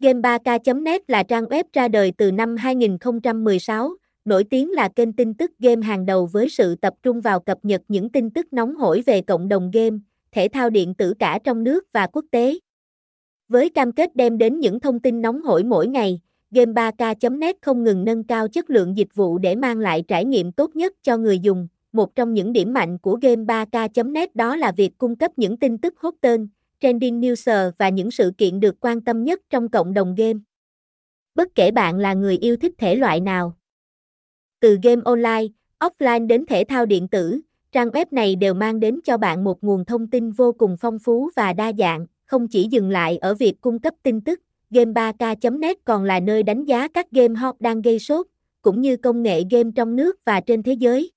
Game3k.net là trang web ra đời từ năm 2016, nổi tiếng là kênh tin tức game hàng đầu với sự tập trung vào cập nhật những tin tức nóng hổi về cộng đồng game, thể thao điện tử cả trong nước và quốc tế. Với cam kết đem đến những thông tin nóng hổi mỗi ngày, Game3k.net không ngừng nâng cao chất lượng dịch vụ để mang lại trải nghiệm tốt nhất cho người dùng. Một trong những điểm mạnh của Game3k.net đó là việc cung cấp những tin tức hot tên, trending news và những sự kiện được quan tâm nhất trong cộng đồng game. Bất kể bạn là người yêu thích thể loại nào. Từ game online, offline đến thể thao điện tử, trang web này đều mang đến cho bạn một nguồn thông tin vô cùng phong phú và đa dạng, không chỉ dừng lại ở việc cung cấp tin tức, Game3k.net còn là nơi đánh giá các game hot đang gây sốt, cũng như công nghệ game trong nước và trên thế giới.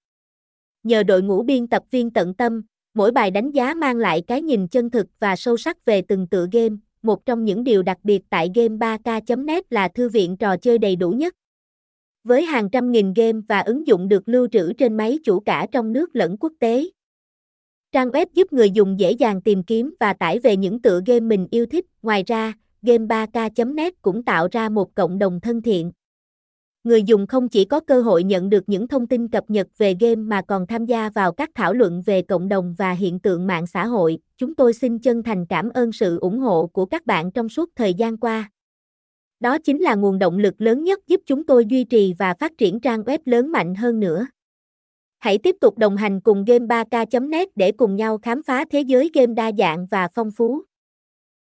Nhờ đội ngũ biên tập viên tận tâm, mỗi bài đánh giá mang lại cái nhìn chân thực và sâu sắc về từng tựa game. Một trong những điều đặc biệt tại game3k.net là thư viện trò chơi đầy đủ nhất. Với hàng trăm nghìn game và ứng dụng được lưu trữ trên máy chủ cả trong nước lẫn quốc tế. Trang web giúp người dùng dễ dàng tìm kiếm và tải về những tựa game mình yêu thích. Ngoài ra, game3k.net cũng tạo ra một cộng đồng thân thiện. Người dùng không chỉ có cơ hội nhận được những thông tin cập nhật về game mà còn tham gia vào các thảo luận về cộng đồng và hiện tượng mạng xã hội. Chúng tôi xin chân thành cảm ơn sự ủng hộ của các bạn trong suốt thời gian qua. Đó chính là nguồn động lực lớn nhất giúp chúng tôi duy trì và phát triển trang web lớn mạnh hơn nữa. Hãy tiếp tục đồng hành cùng Game3K.net để cùng nhau khám phá thế giới game đa dạng và phong phú.